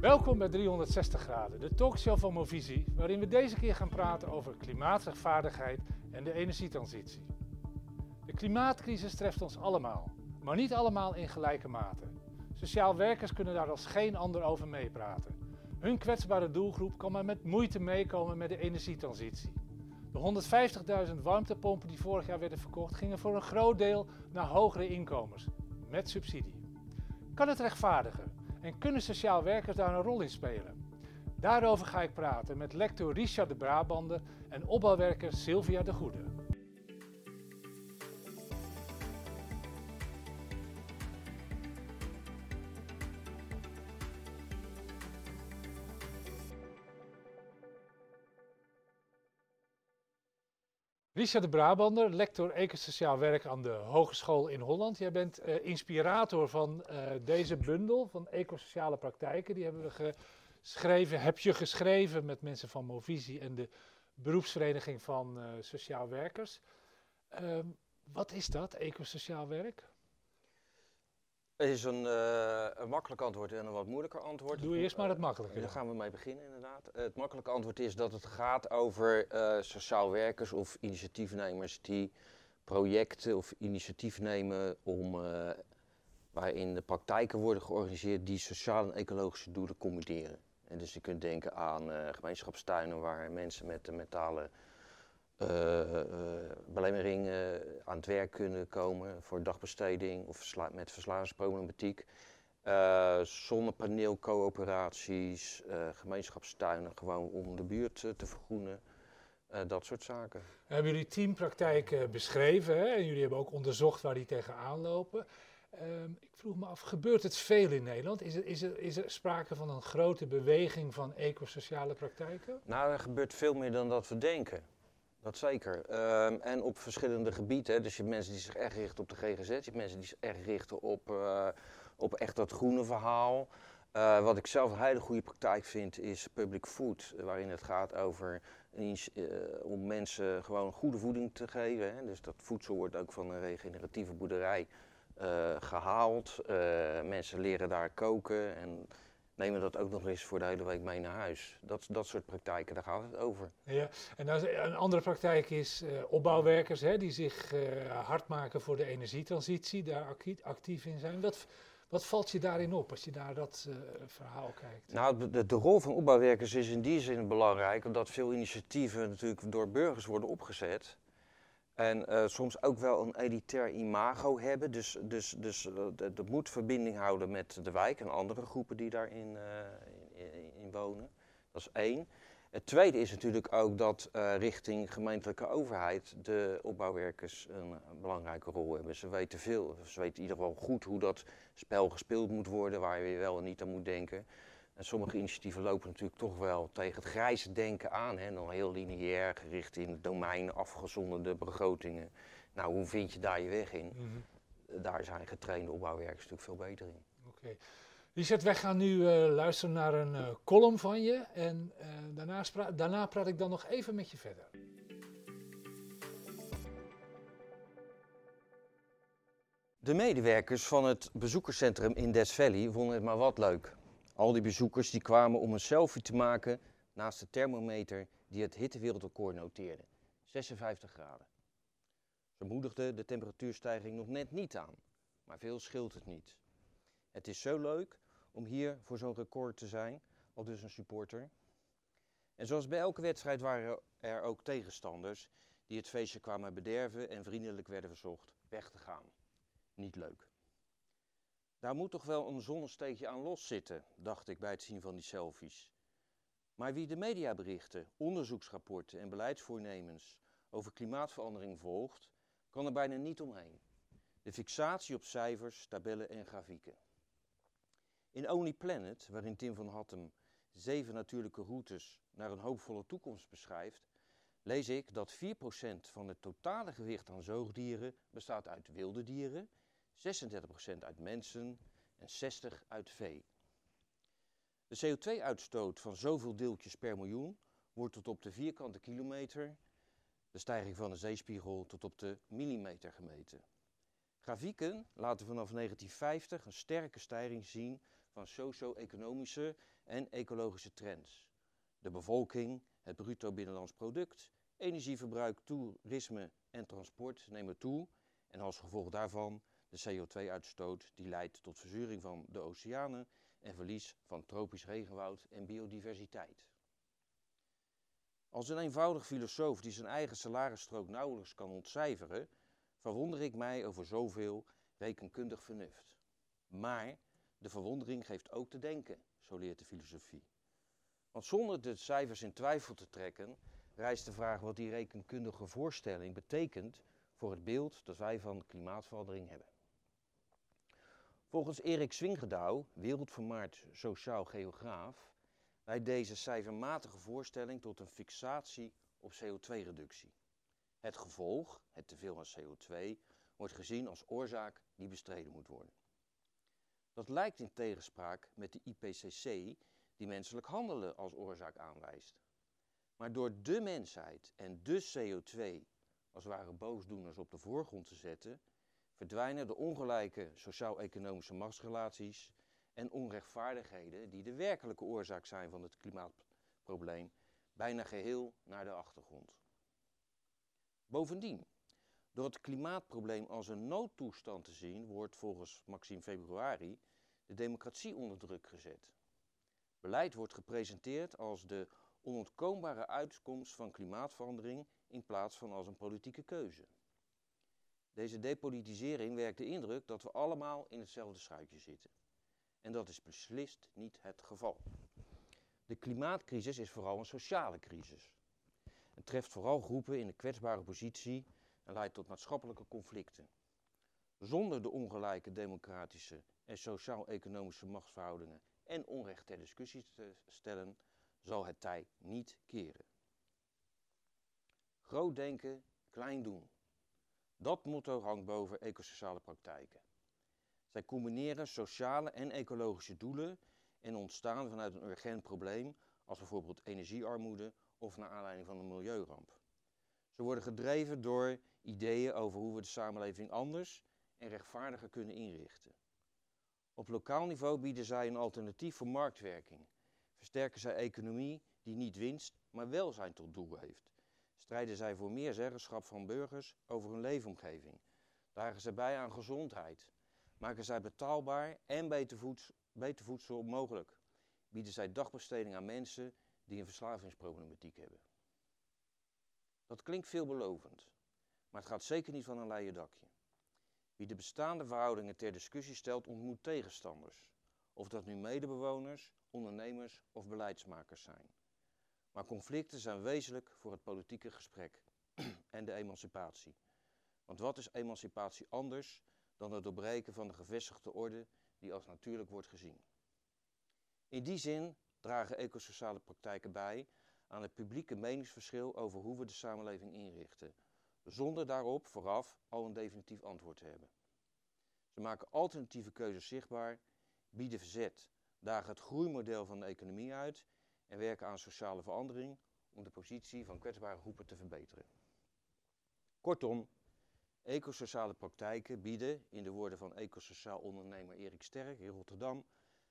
Welkom bij 360 graden, de talkshow van Movisie, waarin we deze keer gaan praten over klimaatrechtvaardigheid en de energietransitie. De klimaatcrisis treft ons allemaal, maar niet allemaal in gelijke mate. Sociaal werkers kunnen daar als geen ander over meepraten. Hun kwetsbare doelgroep kan maar met moeite meekomen met de energietransitie. De 150.000 warmtepompen die vorig jaar werden verkocht, gingen voor een groot deel naar hogere inkomens, met subsidie. Kan het rechtvaardigen? En kunnen sociaal werkers daar een rol in spelen? Daarover ga ik praten met lector Richard de Brabander en opbouwwerker Sylvia de Goede. Richard de Brabander, lector ecosociaal werk aan de Hogeschool in Holland. Jij bent uh, inspirator van uh, deze bundel van ecosociale praktijken. Die hebben we geschreven, heb je geschreven met mensen van Movisie en de beroepsvereniging van uh, sociaal werkers. Ehm, wat is dat, ecosociaal werk? Het is een, uh, een, makkelijk antwoord en een wat moeilijker antwoord. Doe eerst maar het makkelijke. Daar gaan we mee beginnen inderdaad. het makkelijke antwoord is dat het gaat over uh, sociaal werkers of initiatiefnemers die projecten of initiatief nemen om, uh, waarin de praktijken worden georganiseerd die sociale en ecologische doelen combineren. En dus je kunt denken aan gemeenschapstuinen waar mensen met de metalen uh, uh, belemmering uh, aan het werk kunnen komen voor dagbesteding of versla met verslavingsproblematiek. zonnepaneelcoöperaties, gemeenschapstuinen, gewoon om de buurt te vergroenen. dat soort zaken. Hebben jullie teampraktijken beschreven hè? en jullie hebben ook onderzocht waar die tegenaan lopen. Um, ik vroeg me af, gebeurt het veel in Nederland? Is er, is, er, is er sprake van een grote beweging van ecosociale praktijken? Nou, er gebeurt veel meer dan dat we denken. Dat zeker. Um, en op verschillende gebieden. Dus je hebt mensen die zich erg richten op de GGZ. Je hebt mensen die zich erg richten op, uh, op echt dat groene verhaal. Uh, wat ik zelf een hele goede praktijk vind is public food. Waarin het gaat over uh, om mensen gewoon goede voeding te geven. Hè. Dus dat voedsel wordt ook van een regeneratieve boerderij gehaald. mensen leren daar koken en nemen dat ook nog eens voor de hele week mee naar huis. Dat, dat soort praktijken, daar gaat het over. Ja, en een andere praktijk is uh, opbouwwerkers hè, die zich uh, hard maken voor de energietransitie, daar actief in zijn. Wat, wat valt je daarin op als je naar dat uh, verhaal kijkt? Nou, de, de, rol van opbouwwerkers is in die zin belangrijk, omdat veel initiatieven natuurlijk door burgers worden opgezet. En uh, soms ook wel een elitair imago hebben. Dus, dus, dus uh, dat moet verbinding houden met de wijk en andere groepen die daarin uh, in, wonen. Dat is één. Het tweede is natuurlijk ook dat richting gemeentelijke overheid de opbouwwerkers een, een, belangrijke rol hebben. Ze weten veel, ze weten in ieder geval goed hoe dat spel gespeeld moet worden, waar je wel en niet aan moet denken. En sommige initiatieven lopen natuurlijk toch wel tegen het grijze denken aan. Hè? Dan heel lineair, gericht in domein, afgezonderde begrotingen. Nou, hoe vind je daar je weg in? Mm -hmm. Daar zijn getrainde opbouwwerkers natuurlijk veel beter in. Oké. Okay. Richard, wij gaan nu uh, luisteren naar een uh, column van je. En uh, daarna, daarna praat ik dan nog even met je verder. De medewerkers van het bezoekerscentrum in Death Valley vonden het maar wat leuk. Al die bezoekers die kwamen om een selfie te maken naast de thermometer die het hittewereldrecord noteerde. 56 graden. Ze moedigden de temperatuurstijging nog net niet aan, maar veel scheelt het niet. Het is zo leuk om hier voor zo'n record te zijn, al dus een supporter. En zoals bij elke wedstrijd waren er ook tegenstanders die het feestje kwamen bederven en vriendelijk werden verzocht weg te gaan. Niet leuk. Daar moet toch wel een zonnesteekje aan loszitten, dacht ik bij het zien van die selfies. Maar wie de mediaberichten, onderzoeksrapporten en beleidsvoornemens over klimaatverandering volgt, kan er bijna niet omheen. De fixatie op cijfers, tabellen en grafieken. In Only Planet, waarin Tim van Hattem zeven natuurlijke routes naar een hoopvolle toekomst beschrijft, lees ik dat 4% van het totale gewicht aan zoogdieren bestaat uit wilde dieren 36% uit mensen en 60% uit vee. De CO2-uitstoot van zoveel deeltjes per miljoen wordt tot op de vierkante kilometer, de stijging van de zeespiegel tot op de millimeter gemeten. Grafieken laten vanaf 1950 een sterke stijging zien van socio-economische en ecologische trends. De bevolking, het bruto binnenlands product, energieverbruik, toerisme en transport nemen toe en als gevolg daarvan de CO2-uitstoot die leidt tot verzuring van de oceanen en verlies van tropisch regenwoud en biodiversiteit. Als een eenvoudig filosoof die zijn eigen salarisstrook nauwelijks kan ontcijferen, verwonder ik mij over zoveel rekenkundig vernuft. Maar de verwondering geeft ook te denken, zo leert de filosofie. Want zonder de cijfers in twijfel te trekken, rijst de vraag wat die rekenkundige voorstelling betekent voor het beeld dat wij van klimaatverandering hebben. Volgens Erik Swingedouw, wereldvermaard sociaal geograaf, leidt deze cijfermatige voorstelling tot een fixatie op CO2-reductie. Het gevolg, het teveel aan CO2, wordt gezien als oorzaak die bestreden moet worden. Dat lijkt in tegenspraak met de IPCC, die menselijk handelen als oorzaak aanwijst. Maar door de mensheid en de CO2 als ware boosdoeners op de voorgrond te zetten, verdwijnen de ongelijke sociaal-economische machtsrelaties en onrechtvaardigheden die de werkelijke oorzaak zijn van het klimaatprobleem bijna geheel naar de achtergrond. Bovendien, door het klimaatprobleem als een noodtoestand te zien, wordt volgens Maxime Februari de democratie onder druk gezet. Beleid wordt gepresenteerd als de onontkoombare uitkomst van klimaatverandering in plaats van als een politieke keuze. Deze depolitisering werkt de indruk dat we allemaal in hetzelfde schuitje zitten. En dat is beslist niet het geval. De klimaatcrisis is vooral een sociale crisis. Het treft vooral groepen in een kwetsbare positie en leidt tot maatschappelijke conflicten. Zonder de ongelijke democratische en sociaal-economische machtsverhoudingen en onrecht ter discussie te stellen, zal het tij niet keren. Groot denken, klein doen. Dat motto hangt boven ecosociale praktijken. Zij combineren sociale en ecologische doelen en ontstaan vanuit een urgent probleem, als bijvoorbeeld energiearmoede of naar aanleiding van een milieuramp. Ze worden gedreven door ideeën over hoe we de samenleving anders en rechtvaardiger kunnen inrichten. Op lokaal niveau bieden zij een alternatief voor marktwerking. Versterken zij economie die niet winst, maar welzijn tot doel heeft. Strijden zij voor meer zeggenschap van burgers over hun leefomgeving. Dragen zij bij aan gezondheid. Maken zij betaalbaar en beter, voedsel, beter voedsel mogelijk. Bieden zij dagbesteding aan mensen die een verslavingsproblematiek hebben. Dat klinkt veelbelovend, maar het gaat zeker niet van een leien dakje. Wie de bestaande verhoudingen ter discussie stelt, ontmoet tegenstanders. Of dat nu medebewoners, ondernemers of beleidsmakers zijn. Maar conflicten zijn wezenlijk voor het politieke gesprek en de emancipatie. Want wat is emancipatie anders dan het doorbreken van de gevestigde orde die als natuurlijk wordt gezien? In die zin dragen ecosociale praktijken bij aan het publieke meningsverschil over hoe we de samenleving inrichten, zonder daarop vooraf al een definitief antwoord te hebben. Ze maken alternatieve keuzes zichtbaar, bieden verzet, dagen het groeimodel van de economie uit en werken aan sociale verandering om de positie van kwetsbare groepen te verbeteren. Kortom, ecosociale praktijken bieden, in de woorden van ecosociaal ondernemer Erik Sterk in Rotterdam,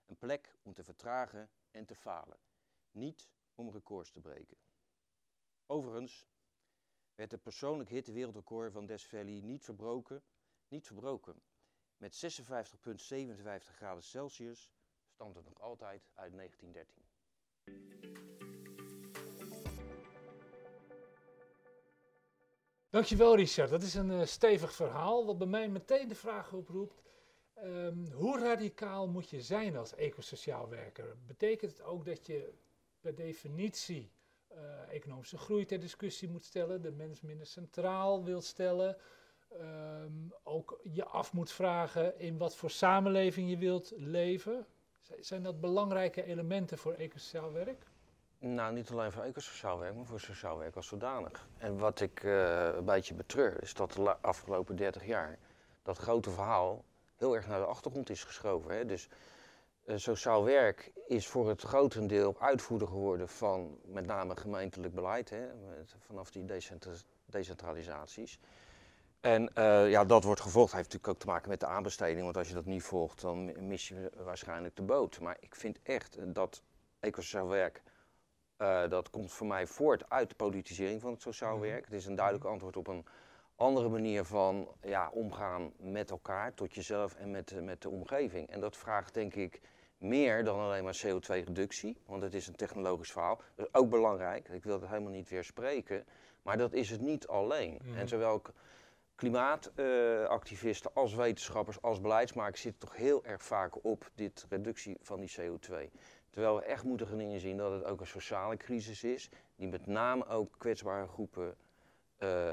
een plek om te vertragen en te falen, niet om records te breken. Overigens werd het persoonlijk hittewereldrecord van Des niet verbroken, niet verbroken. Met 56,57 graden Celsius stamt het nog altijd uit 1913. Dankjewel Richard, dat is een uh, stevig verhaal wat bij mij meteen de vraag oproept. Um, hoe radicaal moet je zijn als ecosociaal werker? Betekent het ook dat je per definitie uh, economische groei ter discussie moet stellen, de mens minder centraal wilt stellen, um, ook je af moet vragen in wat voor samenleving je wilt leven? Zijn dat belangrijke elementen voor ecosociaal werk? Nou, niet alleen voor ecosociaal werk, maar voor sociaal werk als zodanig. En wat ik uh, een beetje betreur, is dat de afgelopen 30 jaar dat grote verhaal heel erg naar de achtergrond is geschoven. Hè? Dus uh, sociaal werk is voor het grotendeel uitvoerder geworden van met name gemeentelijk beleid, hè? vanaf die decentralisaties. En uh, ja, dat wordt gevolgd. heeft natuurlijk ook te maken met de aanbesteding. Want als je dat niet volgt, dan mis je waarschijnlijk de boot. Maar ik vind echt dat ecosociaal werk, uh, dat komt voor mij voort uit de politisering van het sociaal mhm. werk. Het is een duidelijk mhm. antwoord op een andere manier van ja, omgaan met elkaar, tot jezelf en met, met de omgeving. En dat vraagt denk ik meer dan alleen maar CO2-reductie, want het is een technologisch verhaal. Dat is ook belangrijk, ik wil het helemaal niet weer spreken, maar dat is het niet alleen. Mhm. En zowel klimaatactivisten als wetenschappers als beleidsmakers zitten toch heel erg vaak op dit reductie van die CO2. Terwijl we echt moeten gaan inzien dat het ook een sociale crisis is, die met name ook kwetsbare groepen uh,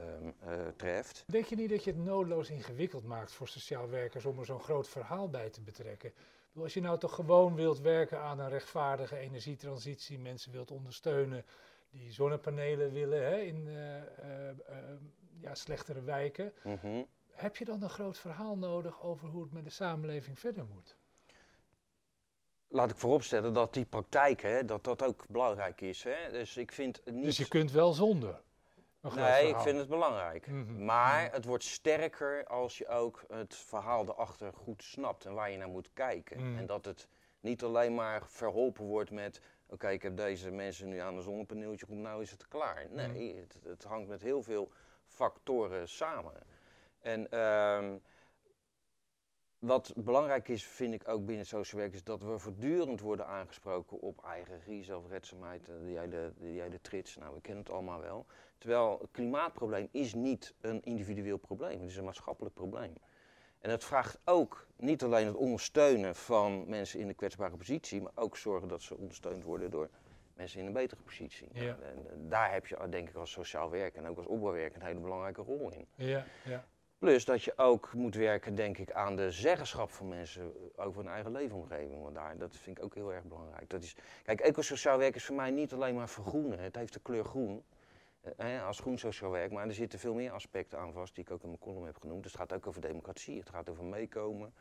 treft. Denk je niet dat je het noodloos ingewikkeld maakt voor sociaal werkers om er zo'n groot verhaal bij te betrekken? Als je nou toch gewoon wilt werken aan een rechtvaardige energietransitie, mensen wilt ondersteunen die zonnepanelen willen hè, in uh, ja, slechtere wijken, mhm. heb je dan een groot verhaal nodig over hoe het met de samenleving verder moet? Laat ik vooropstellen dat die praktijk, hè, dat dat ook belangrijk is. Hè. Dus ik vind niet... Dus je kunt wel zonder? Nee, ik vind het belangrijk. Mhm. Maar het wordt sterker als je ook het verhaal erachter goed snapt en waar je naar moet kijken. Mhm. En dat het niet alleen maar verholpen wordt met oké, ik heb deze mensen nu aan een zonnepaneeltje, komt nou is het klaar. Nee, mhm. het, het, hangt met heel veel factoren samen. En ehm, wat belangrijk is, vind ik ook binnen social werk, is dat we voortdurend worden aangesproken op eigen zelfredzaamheid, eh, die hele, die hele trits. Nou, we kennen het allemaal wel. Terwijl het klimaatprobleem is niet een individueel probleem, het is een maatschappelijk probleem. En het vraagt ook niet alleen het ondersteunen van mensen in een kwetsbare positie, maar ook zorgen dat ze ondersteund worden door mensen in een betere positie. Ja. En daar heb je denk ik als sociaal werk en ook als opbouwwerk een hele belangrijke rol in. Ja, ja. Plus dat je ook moet werken, denk ik, aan de zeggenschap van mensen over hun eigen leefomgeving. Want daar, dat vind ik ook heel erg belangrijk. Dat is, kijk, ecosociaal werk is voor mij niet alleen maar vergroenen. Het heeft de kleur groen. Eh, als groen sociaal werk, maar er zitten veel meer aspecten aan vast die ik ook in mijn column heb genoemd. Dus het gaat ook over democratie, het gaat over meekomen.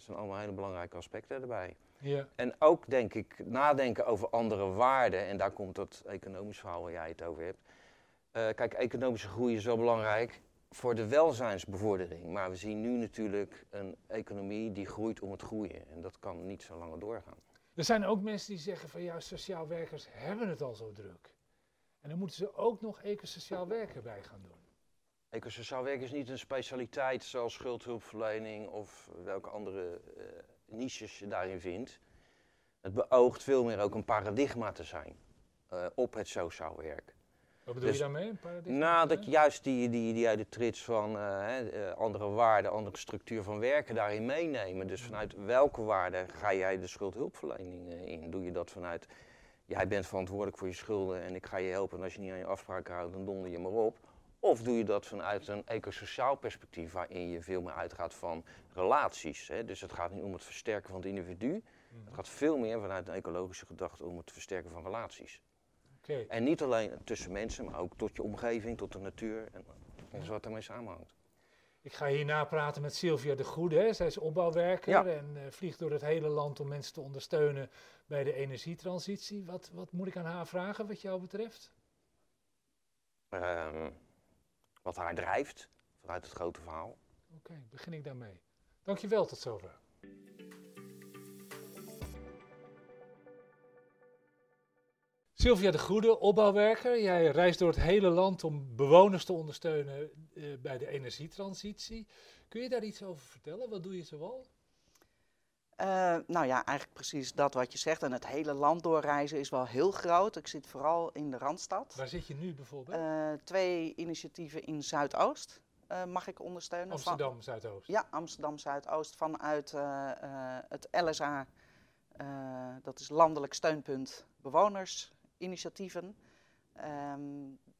Dat zijn allemaal hele belangrijke aspecten erbij. Ja. En ook denk ik nadenken over andere waarden. En daar komt dat economisch verhaal waar jij het over hebt. Uh, kijk, economische groei is wel belangrijk voor de welzijnsbevordering. Maar we zien nu natuurlijk een economie die groeit om het groeien. En dat kan niet zo langer doorgaan. Er zijn ook mensen die zeggen van ja, sociaal werkers hebben het al zo druk. En dan moeten ze ook nog ecosociaal werk bij gaan doen. Ecosociaal werk is niet een specialiteit zoals schuldhulpverlening of welke andere uh, niches je daarin vindt. Het beoogt veel meer ook een paradigma te zijn uh, op het sociaal werk. Wat bedoel je dus daarmee? Een nou, dat juist die, die, die uit de trits van uh, andere waarden, andere structuur van werken daarin meenemen. Dus vanuit welke waarde ga jij de schuldhulpverlening in? Doe je dat vanuit jij bent verantwoordelijk voor je schulden en ik ga je helpen en als je niet aan je afspraken houdt, dan donder je maar op. Of doe je dat vanuit een ecosociaal perspectief waarin je veel meer uitgaat van relaties. Hè? Dus het gaat niet om het versterken van het individu. Mhm. Het gaat veel meer vanuit een ecologische gedachte om het versterken van relaties. Okay. En niet alleen tussen mensen, maar ook tot je omgeving, tot de natuur en alles wat daarmee samenhangt. Ik ga hierna praten met Sylvia de Goede. Hè. Zij is opbouwwerker en uh, vliegt door het hele land om mensen te ondersteunen bij de energietransitie. Wat, wat moet ik aan haar vragen wat jou betreft? Um, wat haar drijft vanuit het grote verhaal. Oké, begin ik daarmee. Dankjewel, tot zover. Sylvia de Goede, opbouwwerker. Jij reist door het hele land om bewoners te ondersteunen uh, bij de energietransitie. Kun je daar iets over vertellen? Wat doe je zoal? Uh, nou ja, eigenlijk precies dat wat je zegt. En het hele land doorreizen is wel heel groot. Ik zit vooral in de Randstad. Waar zit je nu bijvoorbeeld? Uh, twee initiatieven in Zuidoost mag ik ondersteunen. Amsterdam Zuidoost? Ja, Amsterdam Zuidoost vanuit het LSA. dat is Landelijk Steunpunt Bewoners initiatieven. Ehm,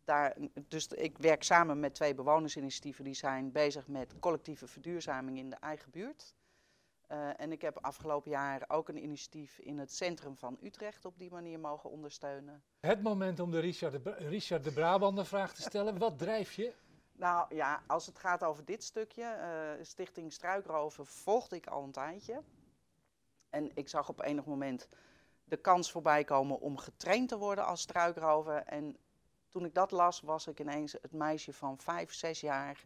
daar, dus ik werk samen met twee bewonersinitiatieven die zijn bezig met collectieve verduurzaming in de eigen buurt. Uh, en ik heb afgelopen jaar ook een initiatief in het centrum van Utrecht op die manier mogen ondersteunen. Het moment om de Richard de, Richard de Brabander vraag te stellen. Wat drijf je? Nou ja, als het gaat over dit stukje, uh, Stichting Struikroven volgde ik al een tijdje. En ik zag op enig moment de kans voorbij komen om getraind te worden als struikrover. En toen ik dat las, was ik ineens het meisje van vijf, zes jaar,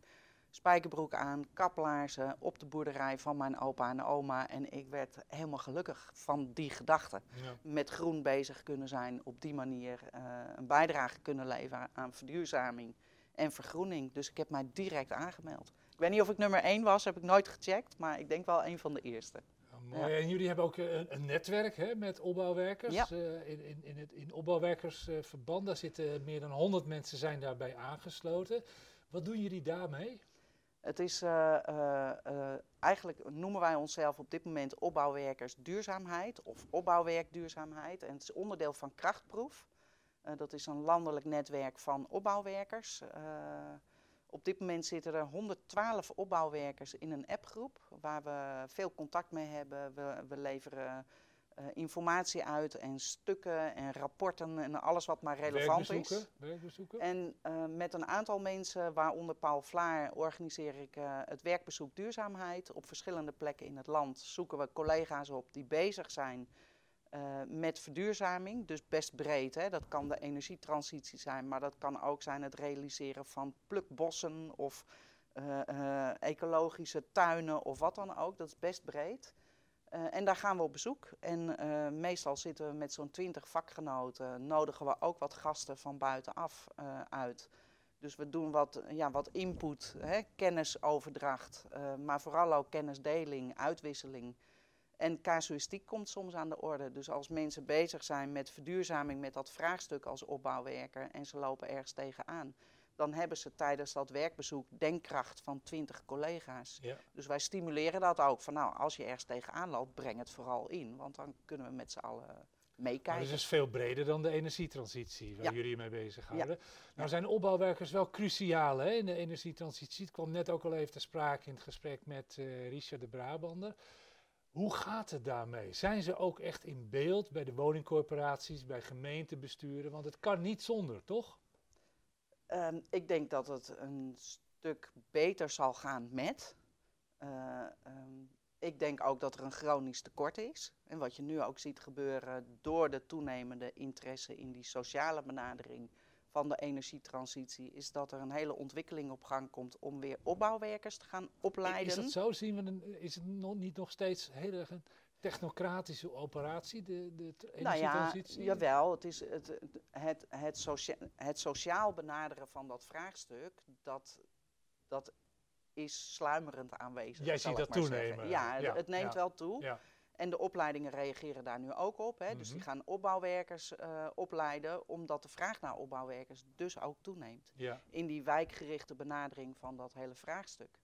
spijkerbroek aan, kaplaarzen op de boerderij van mijn opa en oma. En ik werd helemaal gelukkig van die gedachte. Ja. Met groen bezig kunnen zijn, op die manier eh, een bijdrage kunnen leveren aan verduurzaming en vergroening. Dus ik heb mij direct aangemeld. Ik weet niet of ik nummer één was, heb ik nooit gecheckt, maar ik denk wel een van de eerste. Ja, mooi. En jullie hebben ook eh, een, een netwerk hè, met opbouwwerkers. Ja. Eh, in, in, in het in opbouwwerkersverband, daar zitten meer dan 100 mensen zijn daarbij aangesloten. Wat doen jullie daarmee? Het is eh, eh, eh, eigenlijk noemen wij onszelf op dit moment opbouwwerkers duurzaamheid of opbouwwerk duurzaamheid. En het is onderdeel van Krachtproef. Dat is een landelijk netwerk van opbouwwerkers. Op dit moment zitten er 112 opbouwwerkers in een appgroep waar we veel contact mee hebben. We, we leveren eh, informatie uit en stukken en rapporten en alles wat maar relevant is. werkbezoeken? En eh, met een aantal mensen, waaronder Paul Vlaar, organiseer ik eh, het werkbezoek duurzaamheid. Op verschillende plekken in het land zoeken we collega's op die bezig zijn met verduurzaming. Dus best breed. Hè. Dat kan de energietransitie zijn, maar dat kan ook zijn het realiseren van plukbossen of ecologische tuinen of wat dan ook. Dat is best breed. Eh, en daar gaan we op bezoek. En eh, meestal zitten we met zo'n twintig vakgenoten. Nodigen we ook wat gasten van buitenaf eh, uit. Dus we doen wat, ja, wat input, hè, kennisoverdracht. maar vooral ook kennisdeling, uitwisseling. En casuïstiek komt soms aan de orde. Dus als mensen bezig zijn met verduurzaming, met dat vraagstuk als opbouwwerker. en ze lopen ergens tegenaan. Dan hebben ze tijdens dat werkbezoek denkkracht van twintig collega's. Ja. Dus wij stimuleren dat ook. Van nou, als je ergens tegenaan loopt, breng het vooral in. Want dan kunnen we met z'n allen Maar meekijken. dat is dus veel breder dan de energietransitie waar Ja. jullie mee bezighouden. Nou Ja. zijn opbouwwerkers wel cruciaal hè, in de energietransitie. Het kwam net ook al even te sprake in het gesprek met eh, Richard de Brabander. Hoe gaat het daarmee? Zijn ze ook echt in beeld bij de woningcorporaties, bij gemeentebesturen? Want het kan niet zonder, toch? Ehm, ik denk dat het een stuk beter zal gaan met. Eh, ehm, ik denk ook dat er een chronisch tekort is. En wat je nu ook ziet gebeuren door de toenemende interesse in die sociale benadering van de energietransitie, is dat er een hele ontwikkeling op gang komt om weer opbouwwerkers te gaan opleiden. Is dat zo? Zien we een, is het nog niet nog steeds heel erg een technocratische operatie, de, de Nou ja, jawel. Het, is het, het, het, het, socia het sociaal benaderen van dat vraagstuk, dat, dat is sluimerend aanwezig. Jij ziet dat toenemen. Ja, Ja, het neemt ja. wel toe. Ja, En de opleidingen reageren daar nu ook op. Hè. Dus die Mhm. gaan opbouwwerkers eh, opleiden, omdat de vraag naar opbouwwerkers dus ook toeneemt ja. in die wijkgerichte benadering van dat hele vraagstuk.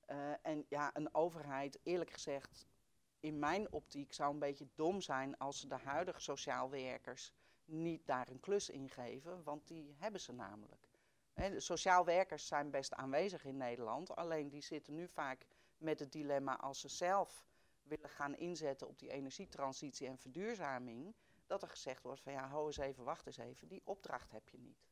Eh, en ja, een overheid, eerlijk gezegd, in mijn optiek zou een beetje dom zijn als de huidige sociaal werkers niet daar een klus in geven, want die hebben ze namelijk. Sociaal werkers zijn best aanwezig in Nederland, alleen die zitten nu vaak met het dilemma als ze zelf willen gaan inzetten op die energietransitie en verduurzaming, dat er gezegd wordt van ja, hou eens even, wacht eens even, die opdracht heb je niet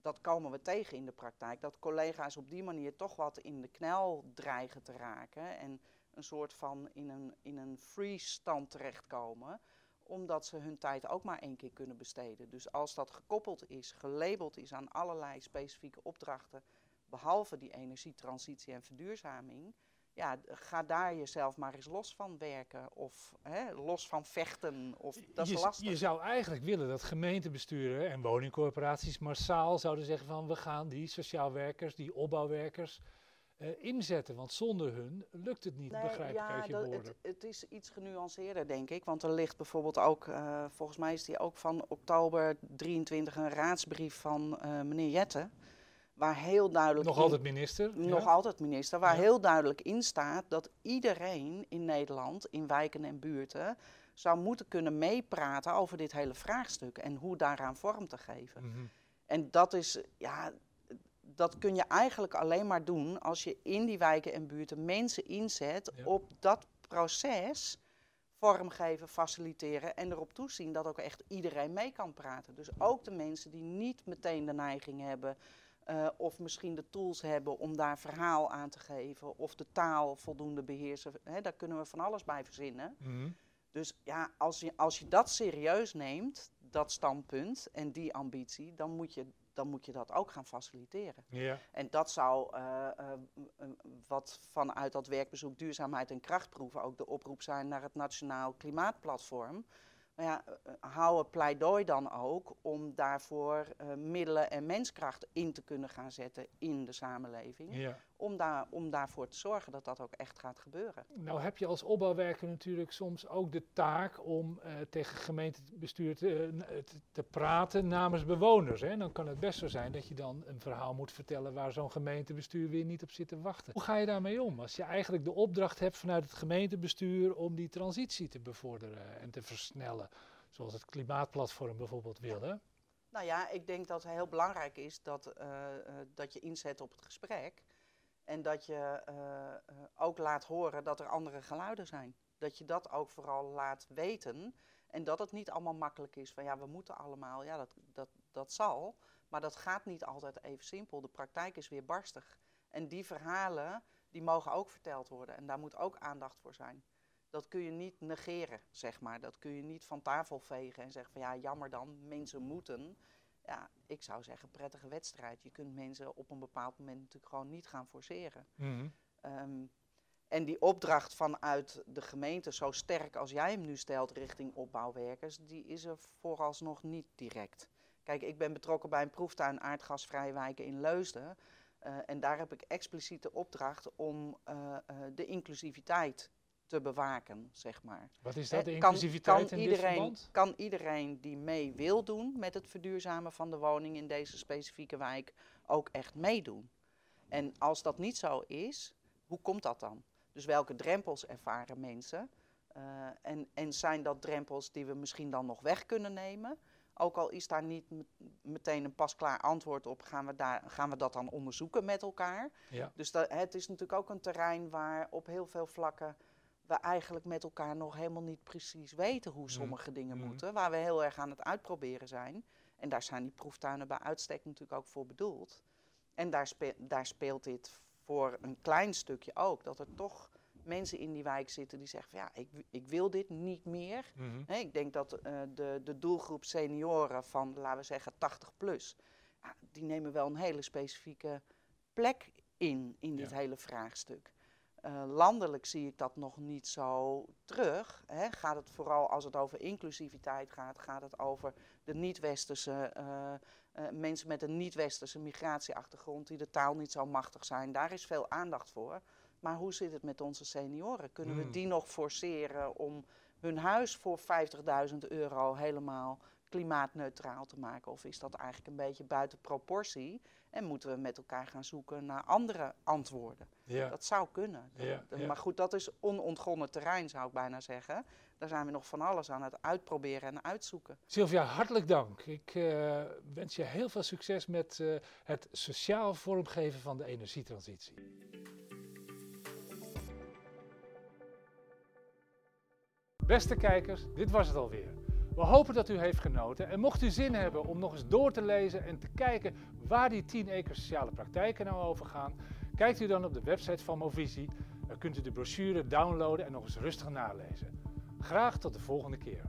dat komen we tegen in de praktijk. Dat collega's op die manier toch wat in de knel dreigen te raken. En een soort van in een, in een freeze stand terechtkomen. Omdat ze hun tijd ook maar één keer kunnen besteden. Dus als dat gekoppeld is, gelabeld is aan allerlei specifieke opdrachten. Behalve die energietransitie en verduurzaming. Ja, ga daar jezelf maar eens los van werken. Of hè, los van vechten. Of, dat is je, lastig. je zou eigenlijk willen dat gemeentebesturen en woningcorporaties massaal zouden zeggen van we gaan die sociaal werkers, die opbouwwerkers eh, inzetten. Want zonder hun lukt het niet, Nee, begrijp ik uit je dat- woorden. het, het is iets genuanceerder, denk ik. Want er ligt bijvoorbeeld ook, eh, volgens mij is die ook van oktober 23, een raadsbrief van eh, meneer Jette. Waar heel duidelijk. Nog in- altijd minister. Nog ja? altijd minister, waar Ja. heel duidelijk in staat dat iedereen in Nederland, in wijken en buurten, zou moeten kunnen meepraten over dit hele vraagstuk en hoe daaraan vorm te geven. Mhm. En dat is, ja, dat kun je eigenlijk alleen maar doen als je in die wijken en buurten mensen inzet Ja. op dat proces vormgeven, faciliteren en erop toezien dat ook echt iedereen mee kan praten. Dus ook de mensen die niet meteen de neiging hebben eh, of misschien de tools hebben om daar verhaal aan te geven of de taal voldoende beheersen. Hè, daar kunnen we van alles bij verzinnen. Mhm. Dus ja, als je, als je dat serieus neemt, dat standpunt en die ambitie, dan moet je dan moet je dat ook gaan faciliteren. Ja. En dat zou, uh, uh, wat vanuit dat werkbezoek duurzaamheid en krachtproeven ook de oproep zijn naar het Nationaal Klimaatplatform. Maar ja, eh, hou het pleidooi dan ook om daarvoor uh, middelen en menskracht in te kunnen gaan zetten in de samenleving. Ja. Om, daar, om daarvoor te zorgen dat dat ook echt gaat gebeuren. Nou heb je als opbouwwerker natuurlijk soms ook de taak om uh, tegen gemeentebestuur te, te, te, praten namens bewoners. Hè? Dan kan het best zo zijn dat je dan een verhaal moet vertellen waar zo'n gemeentebestuur weer niet op zit te wachten. Hoe ga je daarmee om als je eigenlijk de opdracht hebt vanuit het gemeentebestuur om die transitie te bevorderen en te versnellen? Zoals het klimaatplatform bijvoorbeeld wil. Hè? Nou ja, ik denk dat het heel belangrijk is dat, uh, dat je inzet op het gesprek. En dat je uh, ook laat horen dat er andere geluiden zijn. Dat je dat ook vooral laat weten. En dat het niet allemaal makkelijk is van ja, we moeten allemaal. Ja, dat, dat, dat zal. Maar dat gaat niet altijd even simpel. De praktijk is weer barstig. En die verhalen, die mogen ook verteld worden. En daar moet ook aandacht voor zijn dat kun je niet negeren, zeg maar. Dat kun je niet van tafel vegen en zeggen van ja, jammer dan, mensen moeten. Ja, ik zou zeggen, prettige wedstrijd. Je kunt mensen op een bepaald moment natuurlijk gewoon niet gaan forceren. Mm -hmm. um, en die opdracht vanuit de gemeente, zo sterk als jij hem nu stelt richting opbouwwerkers, die is er vooralsnog niet direct. Kijk, ik ben betrokken bij een proeftuin aardgasvrije wijken in Leusden. Uh, en daar heb ik expliciet de opdracht om uh, uh, de inclusiviteit te bewaken, zeg maar. Wat is dat, de Hè, inclusiviteit kan in iedereen, dit? Kan iedereen die mee wil doen met het verduurzamen van de woning in deze specifieke wijk ook echt meedoen? En als dat niet zo is, hoe komt dat dan? Dus welke drempels ervaren mensen? Uh, en, en zijn dat drempels die we misschien dan nog weg kunnen nemen? Ook al is daar niet met- meteen een pasklaar antwoord op, gaan we, daar, gaan we dat dan onderzoeken met elkaar? Ja. Dus dat, het is natuurlijk ook een terrein waar op heel veel vlakken we eigenlijk met elkaar nog helemaal niet precies weten hoe sommige dingen Mhm. moeten. Waar we heel erg aan het uitproberen zijn. En daar zijn die proeftuinen bij uitstek natuurlijk ook voor bedoeld. En daar, spe- daar speelt dit voor een klein stukje ook. Dat er toch mensen in die wijk zitten die zeggen van ja, ik, ik wil dit niet meer. Mhm. Ik denk dat eh, de, de doelgroep senioren van, laten we zeggen, 80 plus, ja, die nemen wel een hele specifieke plek in, in dit hele vraagstuk. Eh, landelijk zie ik dat nog niet zo terug. Hè. Gaat het vooral als het over inclusiviteit gaat, gaat het over de niet-westerse eh, eh, mensen met een niet-westerse migratieachtergrond die de taal niet zo machtig zijn. Daar is veel aandacht voor. Maar hoe zit het met onze senioren? Kunnen Hmm. we die nog forceren om hun huis voor 50.000 euro helemaal klimaatneutraal te maken? Of is dat eigenlijk een beetje buiten proportie? En moeten we met elkaar gaan zoeken naar andere antwoorden? Ja. Dat zou kunnen. Ja, Dat- ja. Maar goed, dat is onontgonnen terrein, zou ik bijna zeggen. Daar zijn we nog van alles aan het uitproberen en uitzoeken. Sylvia, hartelijk dank. Ik eh, wens je heel veel succes met eh, het sociaal vormgeven van de energietransitie. Beste kijkers, dit was het alweer. We hopen dat u heeft genoten en mocht u zin hebben om nog eens door te lezen en te kijken waar die 10 eco sociale praktijken nou over gaan, kijkt u dan op de website van Movisie. Dan kunt u de brochure downloaden en nog eens rustig nalezen. Graag tot de volgende keer.